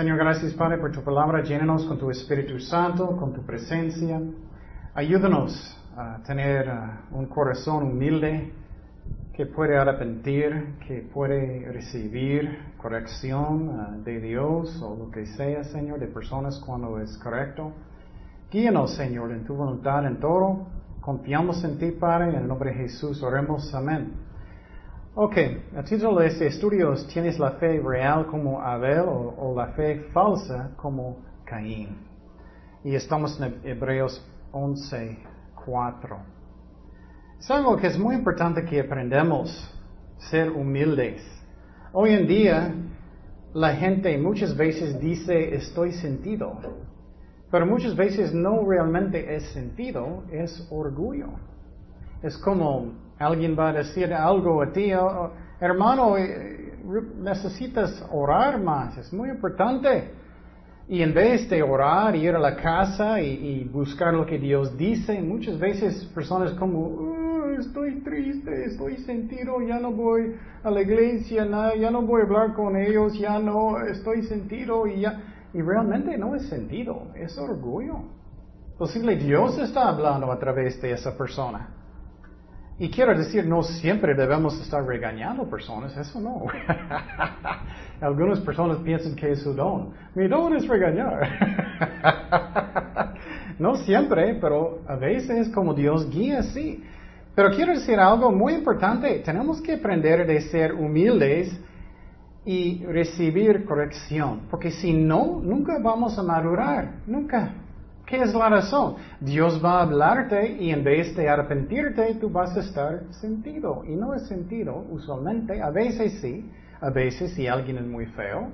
Señor, gracias Padre por tu palabra. Llénanos con tu Espíritu Santo, con tu presencia. Ayúdanos a tener uh, un corazón humilde que puede arrepentir, que puede recibir corrección uh, de Dios o lo que sea, Señor, de personas cuando es correcto. Guíanos, Señor, en tu voluntad en todo. Confiamos en ti, Padre, en el nombre de Jesús. Oremos. Amén. Ok, a título de este estudio, ¿tienes la fe real como Abel o, o la fe falsa como Caín? Y estamos en Hebreos 11, 4. Es algo que es muy importante que aprendamos, ser humildes. Hoy en día, la gente muchas veces dice estoy sentido, pero muchas veces no realmente es sentido, es orgullo. Es como alguien va a decir algo a ti, oh, hermano, eh, necesitas orar más, es muy importante. Y en vez de orar, ir a la casa y, buscar lo que Dios dice, muchas veces personas como, oh, estoy triste, estoy sentido, ya no voy a la iglesia, ya no voy a hablar con ellos, ya no estoy sentido y ya... Y realmente no es sentido, es orgullo. Posible Dios está hablando a través de esa persona. Y quiero decir, no siempre debemos estar regañando personas, eso no. Algunas personas piensan que es su don. Mi don es regañar. no siempre, pero a veces como Dios guía, sí. Pero quiero decir algo muy importante. Tenemos que aprender de ser humildes y recibir corrección, porque si no, nunca vamos a madurar, nunca. ¿Qué es la razón? Dios va a hablarte y en vez de arrepentirte, tú vas a estar sentido. Y no es sentido, usualmente, a veces sí, a veces si alguien es muy feo.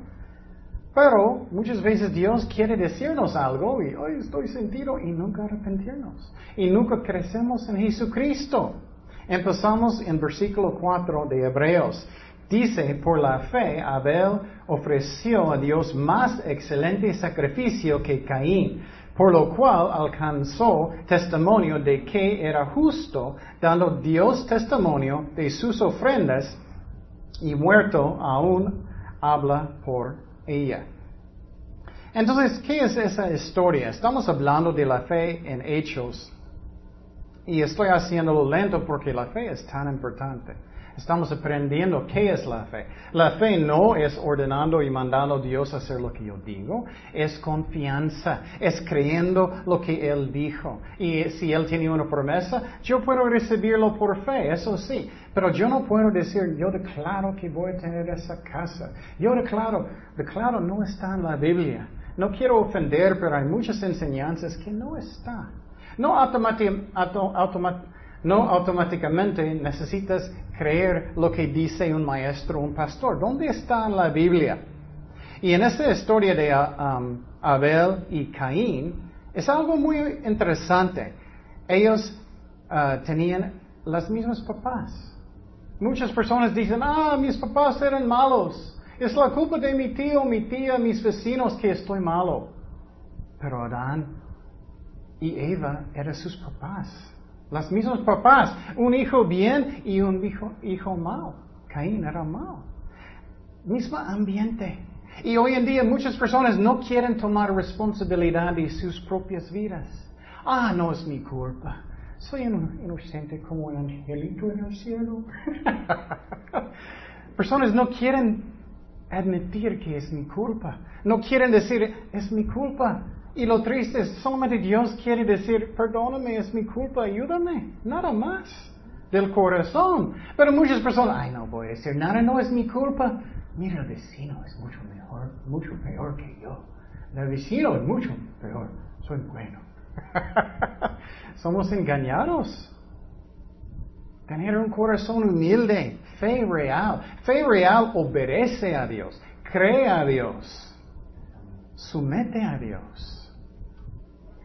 Pero muchas veces Dios quiere decirnos algo y hoy estoy sentido y nunca arrepentirnos. Y nunca crecemos en Jesucristo. Empezamos en versículo 4 de Hebreos. Dice, por la fe, Abel ofreció a Dios más excelente sacrificio que Caín por lo cual alcanzó testimonio de que era justo, dando Dios testimonio de sus ofrendas, y muerto aún habla por ella. Entonces, ¿qué es esa historia? Estamos hablando de la fe en hechos. Y estoy haciéndolo lento porque la fe es tan importante. Estamos aprendiendo qué es la fe. La fe no es ordenando y mandando a Dios a hacer lo que yo digo, es confianza, es creyendo lo que Él dijo. Y si Él tiene una promesa, yo puedo recibirlo por fe, eso sí. Pero yo no puedo decir, yo declaro que voy a tener esa casa. Yo declaro, declaro no está en la Biblia. No quiero ofender, pero hay muchas enseñanzas que no están. No automáticamente no automáticamente necesitas creer lo que dice un maestro, un pastor. ¿Dónde está en la Biblia? Y en esta historia de um, Abel y Caín es algo muy interesante. Ellos uh, tenían las mismas papás. Muchas personas dicen, ah, mis papás eran malos. Es la culpa de mi tío, mi tía, mis vecinos que estoy malo. Pero Adán y Eva eran sus papás. Las mismas papás, un hijo bien y un hijo, hijo mal. Caín era mal. Mismo ambiente. Y hoy en día muchas personas no quieren tomar responsabilidad de sus propias vidas. Ah, no es mi culpa. Soy un inocente como un angelito en el cielo. personas no quieren admitir que es mi culpa. No quieren decir, es mi culpa. Y lo triste es, solamente Dios quiere decir, perdóname, es mi culpa, ayúdame, nada más, del corazón. Pero muchas personas, ay, no voy a decir nada, no es mi culpa. Mira, el vecino es mucho mejor, mucho peor que yo. El vecino es mucho peor, soy bueno. Somos engañados. Tener un corazón humilde, fe real. Fe real obedece a Dios, cree a Dios, somete a Dios.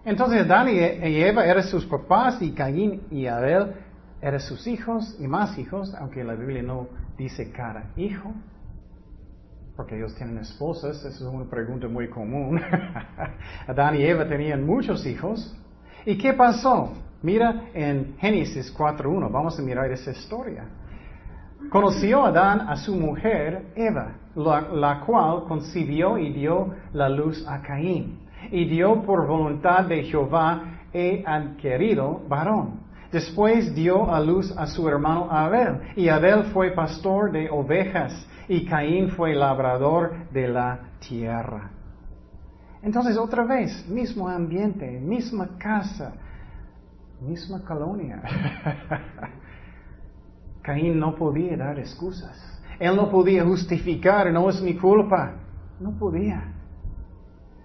Entonces Adán y Eva eran sus papás y Caín y Abel eran sus hijos y más hijos, aunque la Biblia no dice cada hijo, porque ellos tienen esposas, esa es una pregunta muy común. Adán y Eva tenían muchos hijos. ¿Y qué pasó? Mira en Génesis 4.1, vamos a mirar esa historia. Conoció Adán a su mujer Eva, la, cual concibió y dio la luz a Caín. Y dio por voluntad de Jehová he adquirido varón. Después dio a luz a su hermano Abel, y Abel fue pastor de ovejas, y Caín fue labrador de la tierra. Entonces, otra vez, mismo ambiente, misma casa, misma colonia. Caín no podía dar excusas. Él no podía justificar, no es mi culpa. No podía.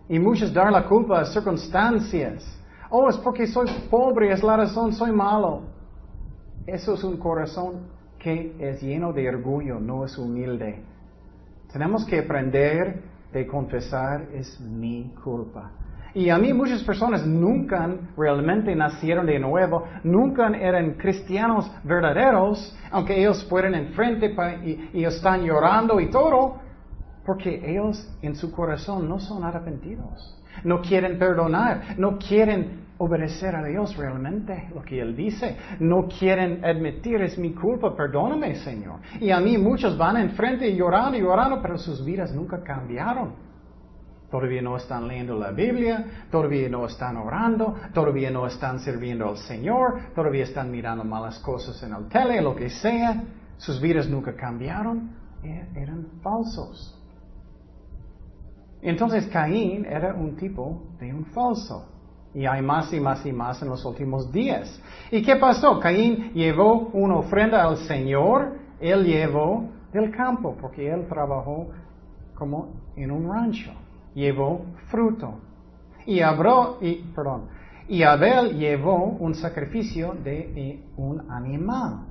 Y muchos dar la culpa a circunstancias. Oh, es porque soy pobre, es la razón, soy malo. Eso es un corazón que es lleno de orgullo, no es humilde. Tenemos que aprender de confesar, es mi culpa. Y a mí muchas personas nunca realmente nacieron de nuevo, nunca eran cristianos verdaderos, aunque ellos fueran enfrente y, y están llorando y todo, porque ellos en su corazón no son arrepentidos, no quieren perdonar, no quieren obedecer a Dios realmente, lo que Él dice. No quieren admitir, es mi culpa, perdóname, Señor. Y a mí muchos van enfrente y llorando y llorando, pero sus vidas nunca cambiaron. Todavía no están leyendo la Biblia, todavía no están orando, todavía no están sirviendo al Señor, todavía están mirando malas cosas en el tele, lo que sea. Sus vidas nunca cambiaron, e-, eran falsos. Entonces Caín era un tipo de un falso. Y hay más y más y más en los últimos días. ¿Y qué pasó? Caín llevó una ofrenda al Señor, él llevó del campo, porque él trabajó como en un rancho llevó fruto. Y, y, perdón, y Abel llevó un sacrificio de un animal.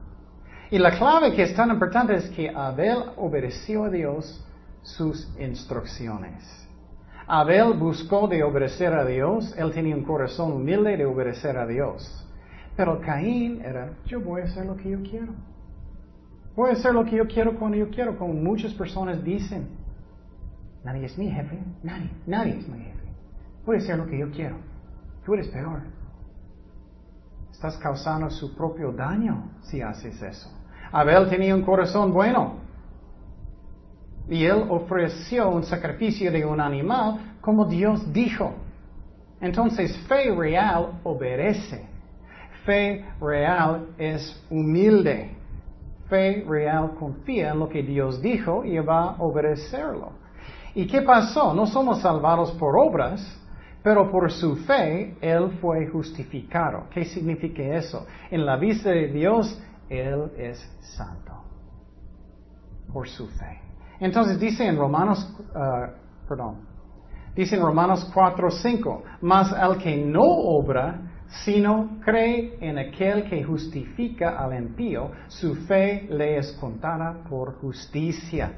Y la clave que es tan importante es que Abel obedeció a Dios sus instrucciones. Abel buscó de obedecer a Dios, él tenía un corazón humilde de obedecer a Dios. Pero Caín era, yo voy a hacer lo que yo quiero. Voy a hacer lo que yo quiero cuando yo quiero, como muchas personas dicen. Nadie es mi jefe. Nadie. Nadie es mi jefe. Puede ser lo que yo quiero. Tú eres peor. Estás causando su propio daño si haces eso. Abel tenía un corazón bueno. Y él ofreció un sacrificio de un animal como Dios dijo. Entonces, fe real obedece. Fe real es humilde. Fe real confía en lo que Dios dijo y va a obedecerlo. ¿Y qué pasó? No somos salvados por obras, pero por su fe Él fue justificado. ¿Qué significa eso? En la vista de Dios, Él es santo. Por su fe. Entonces dice en Romanos, uh, perdón, dice en Romanos 4, 5, mas al que no obra, sino cree en aquel que justifica al impío, su fe le es contada por justicia.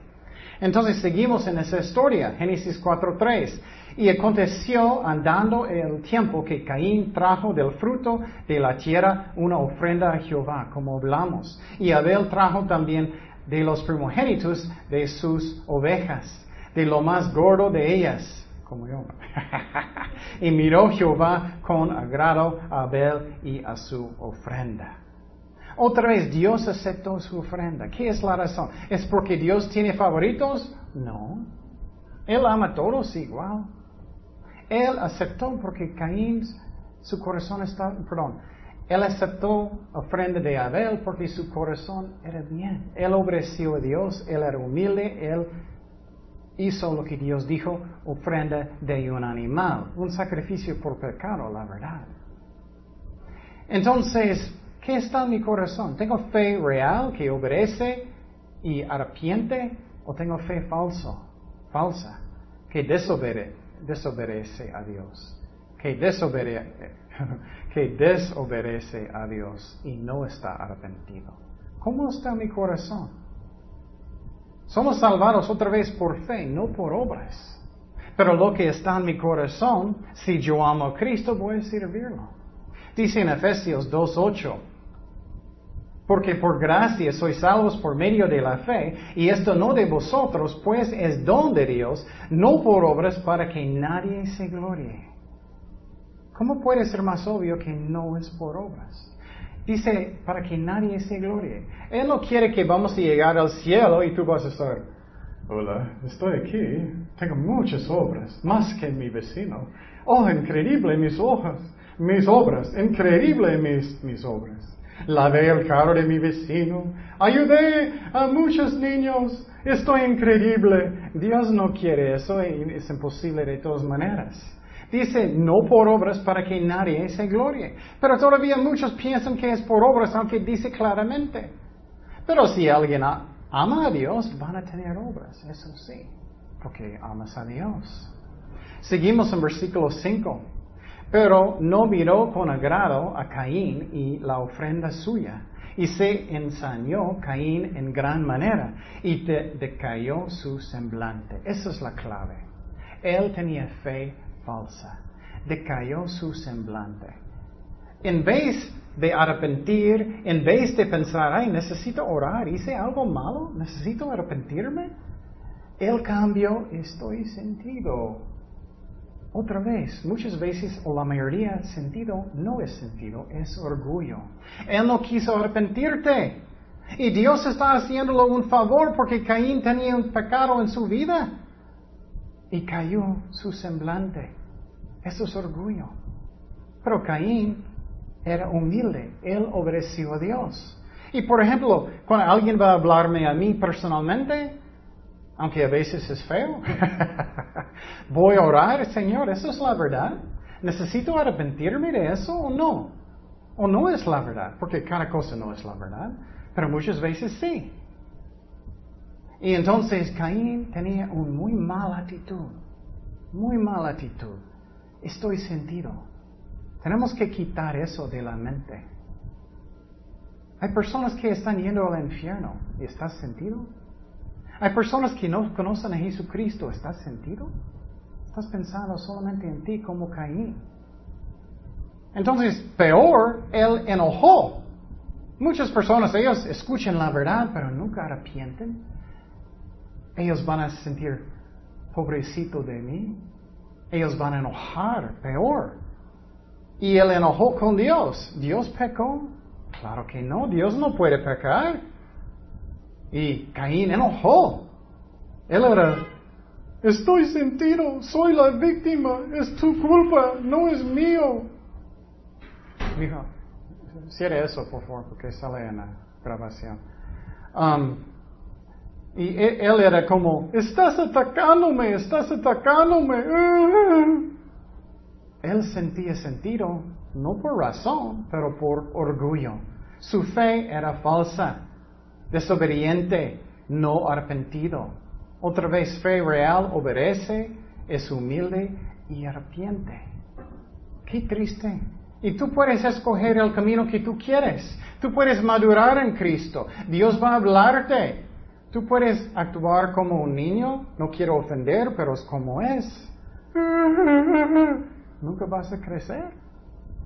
Entonces seguimos en esa historia, Génesis 4.3. Y aconteció andando el tiempo que Caín trajo del fruto de la tierra una ofrenda a Jehová, como hablamos. Y Abel trajo también de los primogénitos de sus ovejas, de lo más gordo de ellas, como yo. y miró Jehová con agrado a Abel y a su ofrenda. Otra vez, Dios aceptó su ofrenda. ¿Qué es la razón? ¿Es porque Dios tiene favoritos? No. Él ama a todos igual. Él aceptó porque Caín, su corazón está, perdón, él aceptó ofrenda de Abel porque su corazón era bien. Él obedeció a Dios, él era humilde, él hizo lo que Dios dijo, ofrenda de un animal, un sacrificio por pecado, la verdad. Entonces, ¿Qué está en mi corazón? ¿Tengo fe real que obedece y arrepiente? ¿O tengo fe falso, falsa, que desobedece, a Dios? Que desobedece, que desobedece a Dios y no está arrepentido. ¿Cómo está mi corazón? Somos salvados otra vez por fe, no por obras. Pero lo que está en mi corazón, si yo amo a Cristo, voy a servirlo. Dice en Efesios 2.8, porque por gracia sois salvos por medio de la fe, y esto no de vosotros, pues es don de Dios, no por obras para que nadie se glorie. ¿Cómo puede ser más obvio que no es por obras? Dice, para que nadie se glorie. Él no quiere que vamos a llegar al cielo y tú vas a estar, hola, estoy aquí, tengo muchas obras, más que mi vecino. Oh, increíble mis hojas, mis obras, increíble mis, mis obras. Lavé el carro de mi vecino, ayudé a muchos niños, estoy increíble. Dios no quiere eso y es imposible de todas maneras. Dice, no por obras para que nadie se glorie. Pero todavía muchos piensan que es por obras, aunque dice claramente. Pero si alguien ama a Dios, van a tener obras, eso sí, porque amas a Dios. Seguimos en versículo 5. Pero no miró con agrado a Caín y la ofrenda suya. Y se ensañó Caín en gran manera y decayó su semblante. Esa es la clave. Él tenía fe falsa. Decayó su semblante. En vez de arrepentir, en vez de pensar, ay, necesito orar, hice algo malo, necesito arrepentirme, el cambio, estoy sentido. Otra vez, muchas veces o la mayoría sentido no es sentido, es orgullo. Él no quiso arrepentirte. Y Dios está haciéndolo un favor porque Caín tenía un pecado en su vida. Y cayó su semblante. Eso es orgullo. Pero Caín era humilde, él obedeció a Dios. Y por ejemplo, cuando alguien va a hablarme a mí personalmente, aunque a veces es feo, voy a orar, Señor, eso es la verdad. ¿Necesito arrepentirme de eso o no? O no es la verdad, porque cada cosa no es la verdad, pero muchas veces sí. Y entonces Caín tenía una muy mala actitud, muy mala actitud estoy sentido. Tenemos que quitar eso de la mente. Hay personas que están yendo al infierno. ¿Y estás sentido? Hay personas que no conocen a Jesucristo. ¿Estás sentido? Estás pensando solamente en ti como Caín. Entonces, peor, él enojó. Muchas personas, ellos escuchan la verdad, pero nunca arrepienten. Ellos van a sentir, pobrecito de mí, ellos van a enojar peor. Y él enojó con Dios. ¿Dios pecó? Claro que no, Dios no puede pecar. Y Caín enojó. Él era, estoy sentido, soy la víctima, es tu culpa, no es mío. Dijo, cierre eso, por favor, porque sale en la grabación. Um, y e, él era como, estás atacándome, estás atacándome. Él sentía sentido, no por razón, pero por orgullo. Su fe era falsa, desobediente, no arrepentido. Otra vez, fe real obedece, es humilde y arrepiente. Qué triste. Y tú puedes escoger el camino que tú quieres. Tú puedes madurar en Cristo. Dios va a hablarte. Tú puedes actuar como un niño, no quiero ofender, pero es como es. Nunca vas a crecer.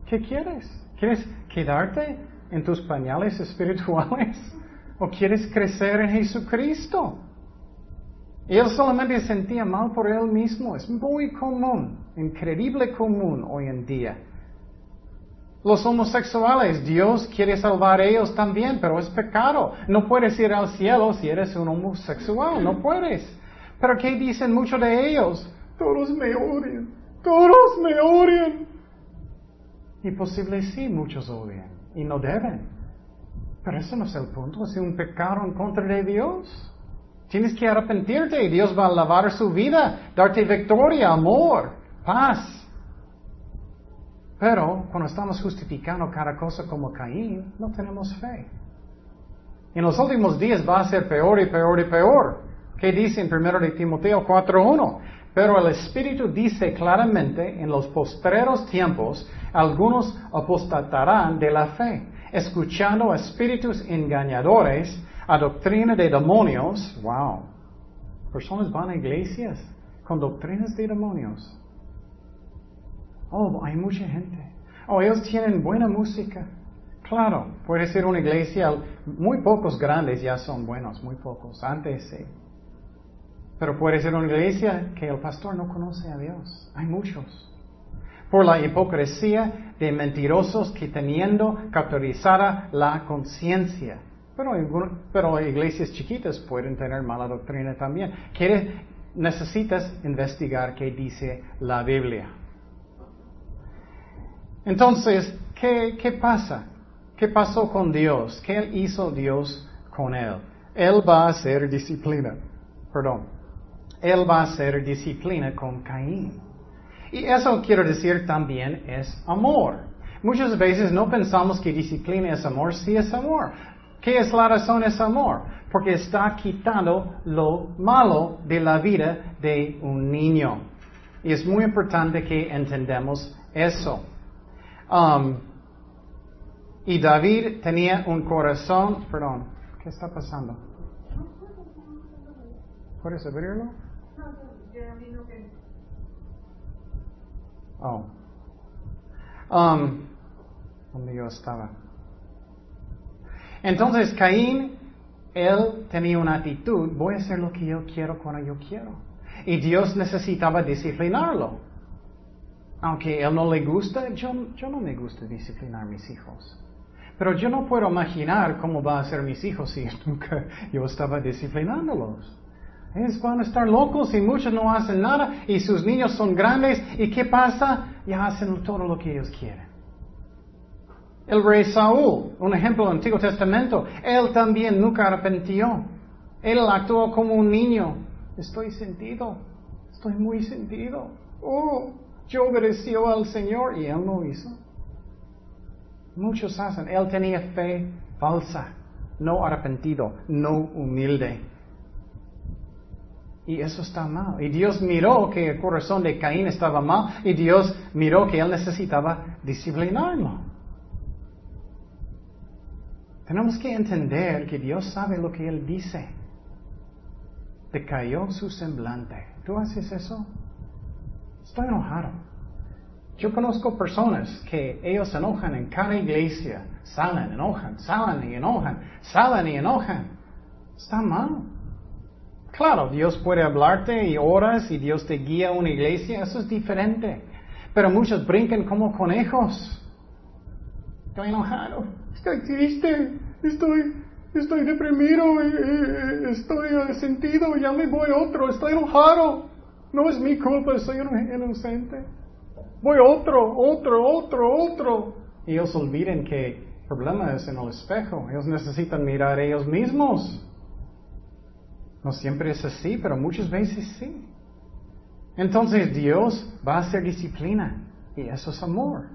¿Qué quieres? ¿Quieres quedarte en tus pañales espirituales? ¿O quieres crecer en Jesucristo? él solamente sentía mal por él mismo. Es muy común, increíble común hoy en día. Los homosexuales, Dios quiere salvar a ellos también, pero es pecado. No puedes ir al cielo si eres un homosexual, no puedes. Pero ¿qué dicen muchos de ellos? Todos me odian, todos me odian. Y posible sí, muchos odian, y no deben. Pero eso no es el punto, es un pecado en contra de Dios. Tienes que arrepentirte y Dios va a lavar su vida, darte victoria, amor, paz. Pero cuando estamos justificando cada cosa como Caín, no tenemos fe. En los últimos días va a ser peor y peor y peor. ¿Qué dice en 1 de Timoteo 4.1? Pero el Espíritu dice claramente, en los postreros tiempos, algunos apostatarán de la fe, escuchando a espíritus engañadores, a doctrina de demonios. Wow. Personas van a iglesias con doctrinas de demonios. Oh, hay mucha gente. Oh, ellos tienen buena música. Claro, puede ser una iglesia, muy pocos grandes ya son buenos, muy pocos, antes sí. Pero puede ser una iglesia que el pastor no conoce a Dios. Hay muchos. por la hipocresía de mentirosos que teniendo capturizada la conciencia. Pero, pero iglesias chiquitas pueden tener mala doctrina también. necesitas investigar qué dice la Biblia. Entonces, ¿qué, ¿qué pasa? ¿Qué pasó con Dios? ¿Qué hizo Dios con él? Él va a hacer disciplina. Perdón. Él va a hacer disciplina con Caín. Y eso quiero decir también es amor. Muchas veces no pensamos que disciplina es amor, sí es amor. ¿Qué es la razón es amor? Porque está quitando lo malo de la vida de un niño. Y es muy importante que entendamos eso. Um, y David tenía un corazón, perdón, ¿qué está pasando? ¿Puedes abrirlo? Oh. Um, ¿Dónde yo estaba? Entonces Caín, él tenía una actitud, voy a hacer lo que yo quiero cuando yo quiero. Y Dios necesitaba disciplinarlo. Aunque él no le gusta, yo, yo no me gusta disciplinar a mis hijos. Pero yo no puedo imaginar cómo van a ser mis hijos si nunca yo estaba disciplinándolos. Ellos van a estar locos y muchos no hacen nada y sus niños son grandes y ¿qué pasa? Ya hacen todo lo que ellos quieren. El rey Saúl, un ejemplo del Antiguo Testamento, él también nunca arrepintió. Él actuó como un niño. Estoy sentido, estoy muy sentido. Oh, yo obedeció al Señor y él no hizo. Muchos hacen. Él tenía fe falsa, no arrepentido, no humilde. Y eso está mal. Y Dios miró que el corazón de Caín estaba mal y Dios miró que él necesitaba disciplinarlo. Tenemos que entender que Dios sabe lo que Él dice. Decayó su semblante. ¿Tú haces eso? Estoy enojado. Yo conozco personas que ellos se enojan en cada iglesia. Salen, enojan, salen y enojan, salen y enojan. Está mal. Claro, Dios puede hablarte y oras y Dios te guía a una iglesia, eso es diferente. Pero muchos brincan como conejos. Estoy enojado, estoy triste, estoy, estoy deprimido, eh, eh, estoy sentido, ya me voy otro, estoy enojado. No es mi culpa, soy inocente. Voy otro, otro, otro, otro. Y ellos olviden que el problema es en el espejo. Ellos necesitan mirar ellos mismos. No siempre es así, pero muchas veces sí. Entonces Dios va a hacer disciplina y eso es amor.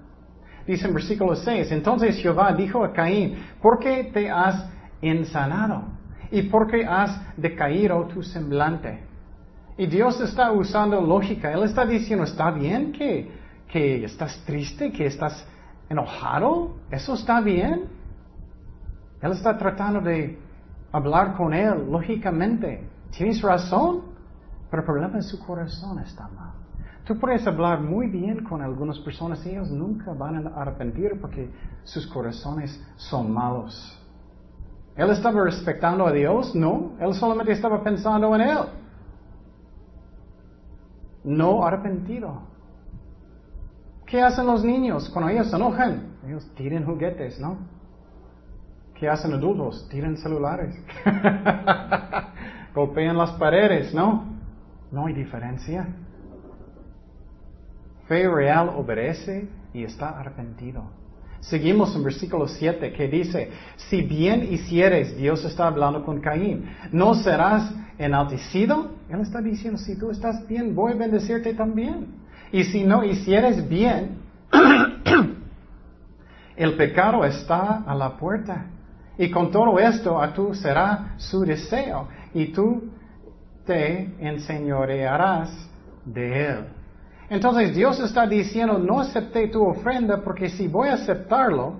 Dice en versículo 6, entonces Jehová dijo a Caín, ¿por qué te has ensanado? ¿Y por qué has decaído tu semblante? Y Dios está usando lógica. Él está diciendo, ¿está bien que, que estás triste, que estás enojado? ¿Eso está bien? Él está tratando de hablar con él lógicamente. Tienes razón, pero el problema en su corazón está mal. Tú puedes hablar muy bien con algunas personas y ellos nunca van a arrepentir porque sus corazones son malos. ¿Él estaba respetando a Dios? No, él solamente estaba pensando en él. No arrepentido. ¿Qué hacen los niños cuando ellos se enojan? Ellos tiran juguetes, ¿no? ¿Qué hacen adultos? Tiran celulares. Golpean las paredes, ¿no? No hay diferencia. Fe real obedece y está arrepentido. Seguimos en versículo 7 que dice, si bien hicieres, Dios está hablando con Caín, ¿no serás enaltecido? Él está diciendo, si tú estás bien, voy a bendecirte también. Y si no hicieres bien, el pecado está a la puerta y con todo esto a tú será su deseo y tú te enseñorearás de él. Entonces Dios está diciendo, no acepté tu ofrenda porque si voy a aceptarlo,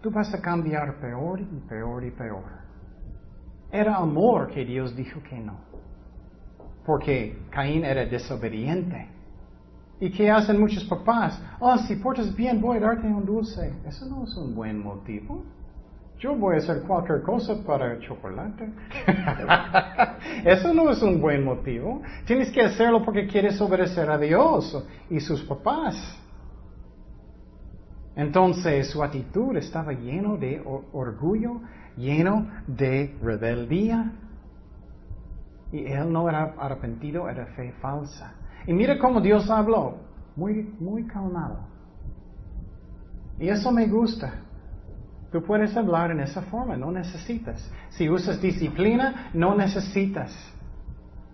tú vas a cambiar peor y peor y peor. Era amor que Dios dijo que no. Porque Caín era desobediente. ¿Y qué hacen muchos papás? Oh, si portas bien, voy a darte un dulce. Eso no es un buen motivo. Yo voy a hacer cualquier cosa para chocolate. Eso no es un buen motivo. Tienes que hacerlo porque quieres obedecer a Dios y sus papás. Entonces su actitud estaba lleno de orgullo, lleno de rebeldía. Y él no era arrepentido, era fe falsa. Y mira cómo Dios habló, muy, muy calmado. Y eso me gusta. Tú puedes hablar en esa forma, no necesitas. Si usas disciplina, no necesitas.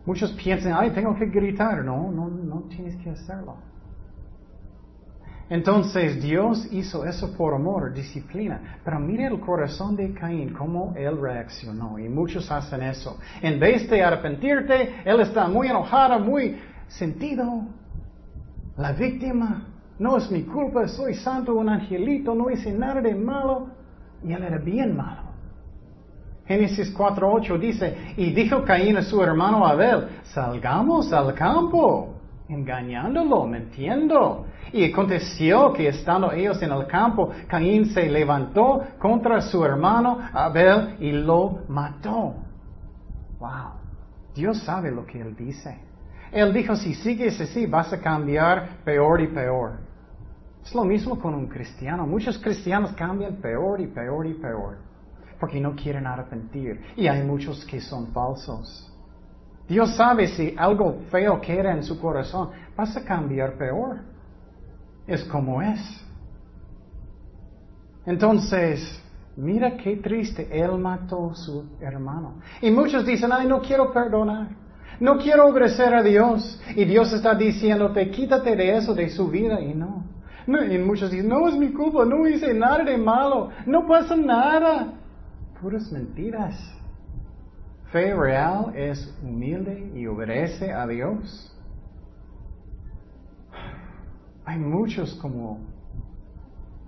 Muchos piensan, ay, tengo que gritar. No, no, no tienes que hacerlo. Entonces Dios hizo eso por amor, disciplina. Pero mire el corazón de Caín, cómo él reaccionó. Y muchos hacen eso. En vez de arrepentirte, él está muy enojado, muy sentido. La víctima, no es mi culpa, soy santo, un angelito, no hice nada de malo. Y él era bien malo. Génesis 4.8 dice, y dijo Caín a su hermano Abel, salgamos al campo, engañándolo, mintiendo. Y aconteció que estando ellos en el campo, Caín se levantó contra su hermano Abel y lo mató. Wow, Dios sabe lo que él dice. Él dijo, si sigues así, vas a cambiar peor y peor. Es lo mismo con un cristiano. Muchos cristianos cambian peor y peor y peor porque no quieren arrepentir. Y hay muchos que son falsos. Dios sabe si algo feo queda en su corazón, vas a cambiar peor. Es como es. Entonces, mira qué triste, él mató a su hermano. Y muchos dicen, ay, no quiero perdonar. No quiero obedecer a Dios. Y Dios está diciéndote, quítate de eso, de su vida. Y no. No. Y muchos dicen, no es mi culpa, no hice nada de malo, no pasa nada puras mentiras. Fe real es humilde y obedece a Dios. Hay muchos como,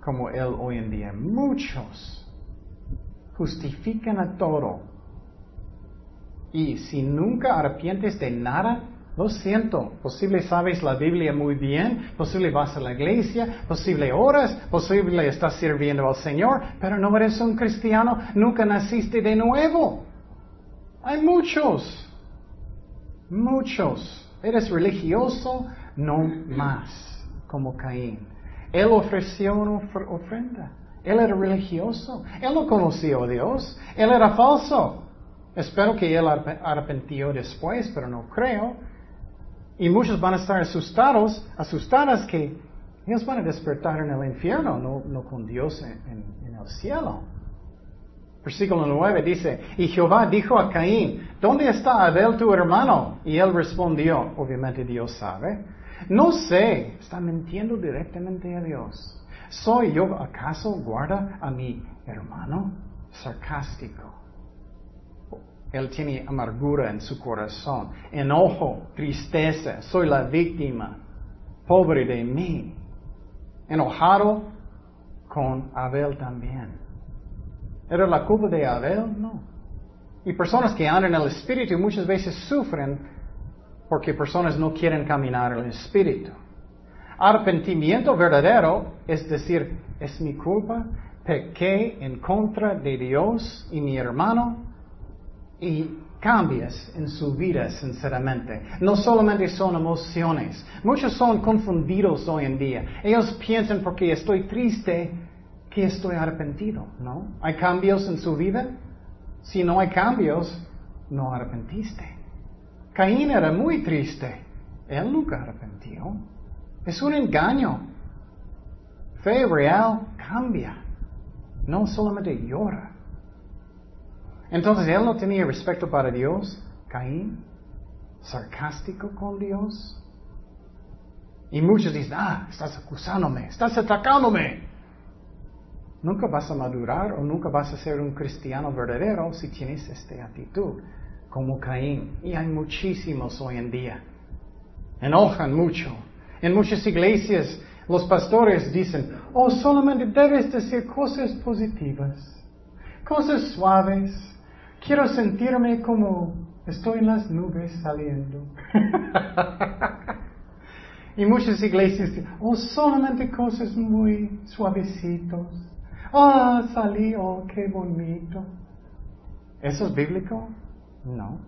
como Él hoy en día, muchos justifican a todo. Y si nunca arrepientes de nada, lo siento, posible sabes la Biblia muy bien, posible vas a la iglesia, posible oras, posible estás sirviendo al Señor, pero no eres un cristiano, nunca naciste de nuevo. Hay muchos, muchos. Eres religioso, no más, como Caín. Él ofreció una ofrenda. Él era religioso. Él no conoció a Dios. Él era falso. Espero que él arrepentió después, pero no creo. Y muchos van a estar asustados, asustadas que ellos van a despertar en el infierno, no, con Dios en, en, el cielo. Versículo 9 dice, y Jehová dijo a Caín, ¿dónde está Abel tu hermano? Y él respondió, obviamente Dios sabe, no sé, está mintiendo directamente a Dios. ¿Soy yo acaso guarda a mi hermano? Sarcástico. Él tiene amargura en su corazón, enojo, tristeza, soy la víctima, pobre de mí. Enojado con Abel también. ¿Era la culpa de Abel? No. Y personas que andan en el Espíritu muchas veces sufren porque personas no quieren caminar en el Espíritu. Arrepentimiento verdadero es decir, es mi culpa, pequé en contra de Dios y mi hermano, y cambias en su vida sinceramente. No solamente son emociones. Muchos son confundidos hoy en día. Ellos piensan porque estoy triste que estoy arrepentido, ¿no? ¿Hay cambios en su vida? Si no hay cambios, no arrepentiste. Caín era muy triste. Él nunca arrepentió. Es un engaño. Fe real cambia. No solamente llora. Entonces él no tenía respeto para Dios, Caín, sarcástico con Dios. Y muchos dicen, ah, estás acusándome, estás atacándome. Nunca vas a madurar o nunca vas a ser un cristiano verdadero si tienes esta actitud, como Caín. Y hay muchísimos hoy en día. Enojan mucho. En muchas iglesias los pastores dicen, oh, solamente debes decir cosas positivas, cosas suaves, Quiero sentirme como estoy en las nubes saliendo. y muchas iglesias dicen, oh, solamente cosas muy suavecitos. Ah, oh, salí, oh, qué bonito. ¿Eso es bíblico? No.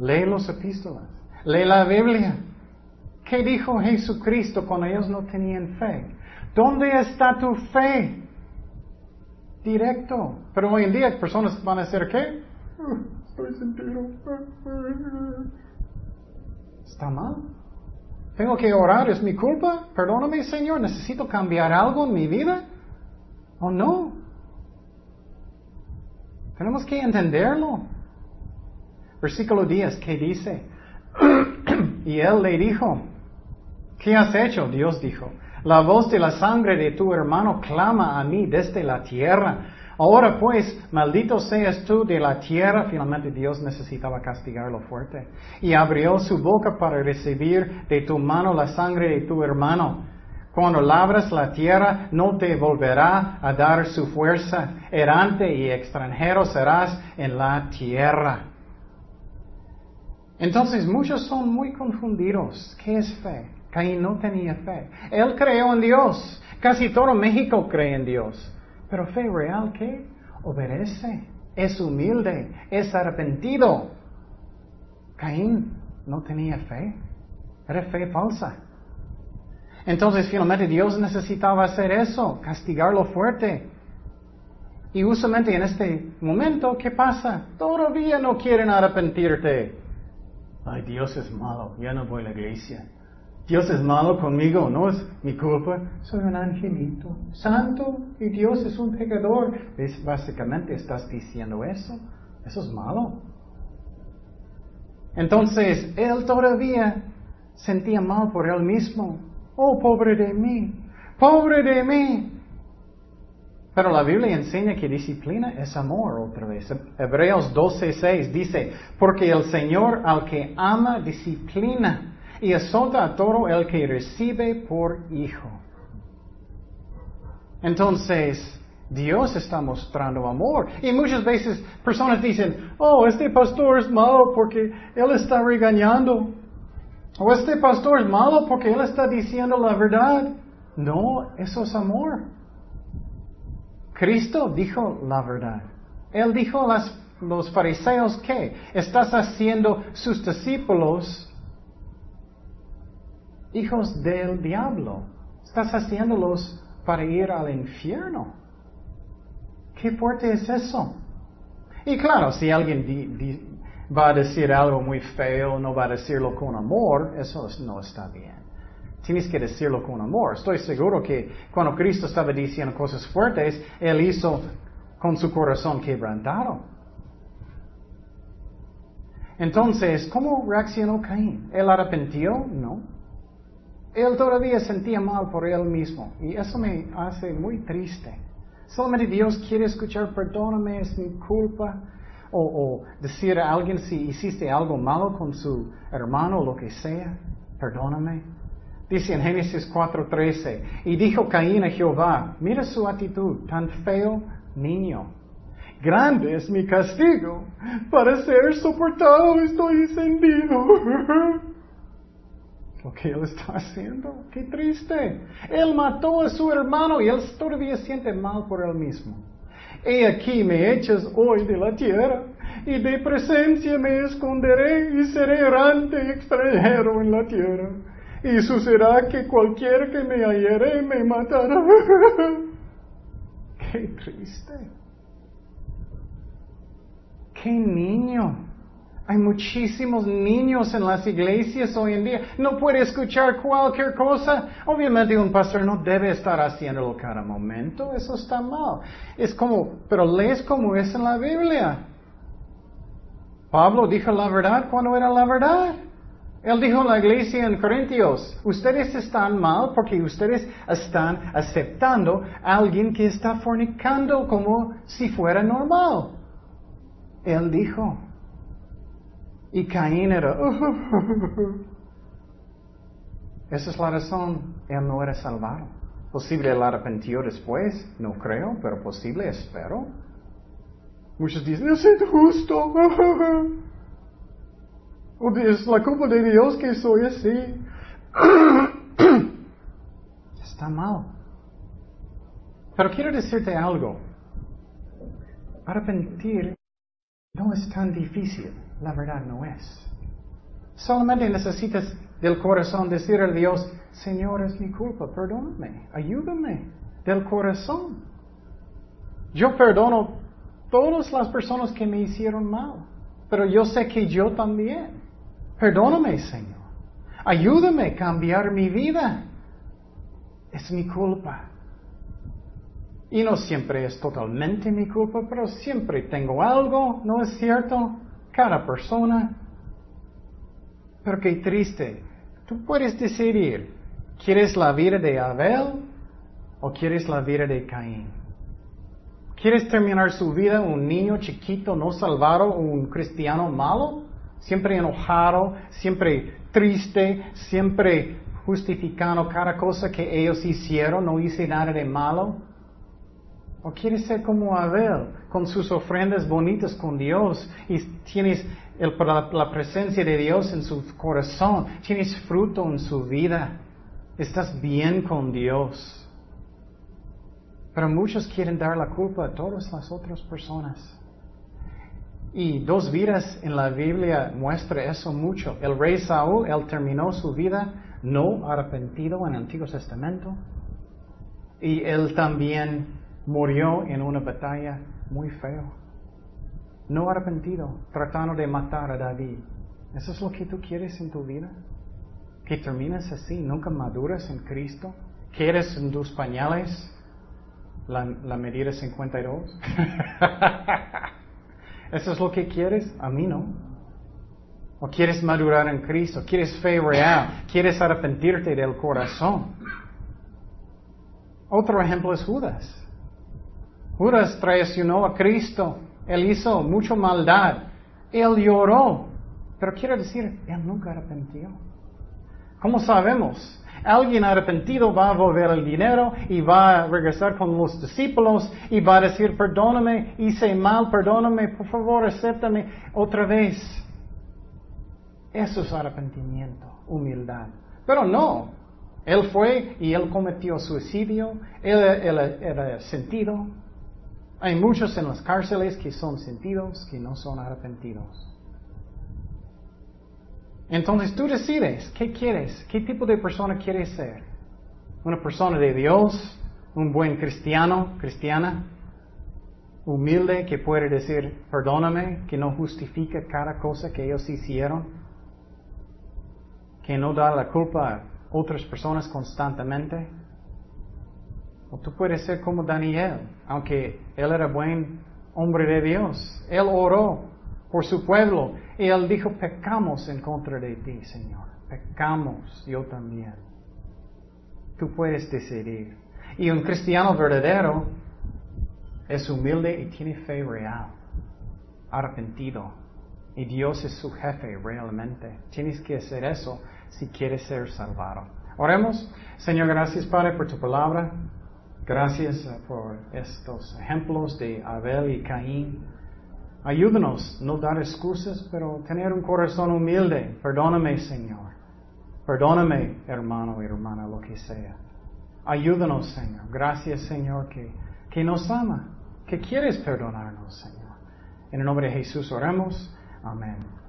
Lee los epístolas. Lee la Biblia. ¿Qué dijo Jesucristo cuando ellos no tenían fe? ¿Dónde está tu fe? Directo. Pero hoy en día personas van a decir, ¿qué? Estoy sentido. Está mal. Tengo que orar, es mi culpa. Perdóname, Señor, necesito cambiar algo en mi vida. ¿O no? Tenemos que entenderlo. Versículo 10, ¿qué dice? y él le dijo, ¿qué has hecho? Dios dijo, la voz de la sangre de tu hermano clama a mí desde la tierra. Ahora pues, maldito seas tú de la tierra. Finalmente Dios necesitaba castigarlo fuerte. Y abrió su boca para recibir de tu mano la sangre de tu hermano. Cuando labras la tierra, no te volverá a dar su fuerza. Errante y extranjero serás en la tierra. Entonces muchos son muy confundidos. ¿Qué es fe? Caín no tenía fe. Él creó en Dios. Casi todo México cree en Dios. Pero fe real, ¿qué? Obedece, es humilde, es arrepentido. Caín no tenía fe, era fe falsa. Entonces finalmente Dios necesitaba hacer eso, castigarlo fuerte. Y usualmente en este momento, ¿qué pasa? Todavía no quieren arrepentirte. Ay, Dios es malo, ya no voy a la iglesia. Dios es malo conmigo, no es mi culpa. Soy un angelito santo y Dios es un pecador. ¿Ves? Básicamente estás diciendo eso. Eso es malo. Entonces, él todavía sentía mal por él mismo. Oh, pobre de mí, pobre de mí. Pero la Biblia enseña que disciplina es amor otra vez. Hebreos 12:6 dice, porque el Señor al que ama disciplina y azota a todo el que recibe por hijo. Entonces, Dios está mostrando amor. Y muchas veces personas dicen, oh, este pastor es malo porque él está regañando. O este pastor es malo porque él está diciendo la verdad. No, eso es amor. Cristo dijo la verdad. Él dijo a los fariseos que estás haciendo sus discípulos hijos del diablo. Estás haciéndolos para ir al infierno. ¿Qué fuerte es eso? Y claro, si alguien va a decir algo muy feo, no va a decirlo con amor, eso no está bien. Tienes que decirlo con amor. Estoy seguro que cuando Cristo estaba diciendo cosas fuertes, Él hizo con su corazón quebrantado. Entonces, ¿cómo reaccionó Caín? ¿Él arrepintió? No. Él todavía sentía mal por él mismo y eso me hace muy triste. Solamente Dios quiere escuchar, perdóname, es mi culpa. O, o, decir a alguien si hiciste algo malo con su hermano o lo que sea, perdóname. Dice en Génesis 4:13, y dijo Caín a Jehová, mira su actitud, tan feo niño. Grande es mi castigo, para ser soportado estoy encendido. lo que él está haciendo. Qué triste. Él mató a su hermano y él todavía siente mal por él mismo. He aquí me echas hoy de la tierra y de presencia me esconderé y seré errante extranjero en la tierra. Y sucederá que cualquiera que me hallere me matará. Qué triste. Qué niño. Hay muchísimos niños en las iglesias hoy en día. No puede escuchar cualquier cosa. Obviamente un pastor no debe estar haciéndolo cada momento. Eso está mal. Es como, pero lees como es en la Biblia. Pablo dijo la verdad cuando era la verdad. Él dijo a la iglesia en Corintios, ustedes están mal porque ustedes están aceptando a alguien que está fornicando como si fuera normal. Él dijo, y Caín era... Esa es la razón, él no era salvado. Posible él arrepintió después, no creo, pero posible, espero. Muchos dicen, es injusto. es la culpa de Dios que soy así. Está mal. Pero quiero decirte algo. Arrepentir no es tan difícil. La verdad no es. Solamente necesitas del corazón, decir a Dios, Señor, es mi culpa, perdóname, ayúdame, del corazón. Yo perdono todas las personas que me hicieron mal, pero yo sé que yo también. Perdóname, Señor. Ayúdame a cambiar mi vida. Es mi culpa. Y no siempre es totalmente mi culpa, pero siempre tengo algo, ¿no es cierto? Cada persona. Pero qué triste. Tú puedes decidir, ¿quieres la vida de Abel o quieres la vida de Caín? ¿Quieres terminar su vida un niño chiquito, no salvado, un cristiano malo? Siempre enojado, siempre triste, siempre justificando cada cosa que ellos hicieron, no hice nada de malo. ¿O quieres ser como Abel, con sus ofrendas bonitas con Dios y tienes la, presencia de Dios en su corazón, tienes fruto en su vida, estás bien con Dios? Pero muchos quieren dar la culpa a todas las otras personas. Y dos vidas en la Biblia muestra eso mucho. El rey Saúl, él terminó su vida no arrepentido en el Antiguo Testamento. Y él también murió en una batalla muy feo. No arrepentido, tratando de matar a David. ¿Eso es lo que tú quieres en tu vida? Que termines así, nunca maduras en Cristo. ¿Quieres en tus pañales la, la medida 52? ¿Eso es lo que quieres? A mí no. ¿O quieres madurar en Cristo? ¿Quieres fe real? ¿Quieres arrepentirte del corazón? Otro ejemplo es Judas. Judas traicionó a Cristo. Él hizo mucha maldad. Él lloró. Pero quiero decir, él nunca arrepintió. ¿Cómo sabemos? Alguien arrepentido va a volver el dinero y va a regresar con los discípulos y va a decir, perdóname, hice mal, perdóname, por favor, acéptame otra vez. Eso es arrepentimiento, humildad. Pero no, él fue y él cometió suicidio, él, era sentido. Hay muchos en las cárceles que son sentidos, que no son arrepentidos. Entonces tú decides, ¿qué quieres? ¿Qué tipo de persona quieres ser? ¿Una persona de Dios? ¿Un buen cristiano, cristiana? Humilde que puede decir, perdóname, que no justifica cada cosa que ellos hicieron? ¿Que no da la culpa a otras personas constantemente? O tú puedes ser como Daniel, aunque él era buen hombre de Dios. Él oró por su pueblo. Y él dijo, pecamos en contra de ti, Señor. Pecamos, yo también. Tú puedes decidir. Y un cristiano verdadero es humilde y tiene fe real, arrepentido. Y Dios es su jefe realmente. Tienes que hacer eso si quieres ser salvado. Oremos. Señor, gracias Padre por tu palabra. Gracias por estos ejemplos de Abel y Caín. Ayúdanos, no dar excusas, pero tener un corazón humilde. Perdóname, Señor. Perdóname, hermano y hermana, lo que sea. Ayúdanos, Señor. Gracias, Señor, que, que nos ama, que quieres perdonarnos, Señor. En el nombre de Jesús oremos. Amén.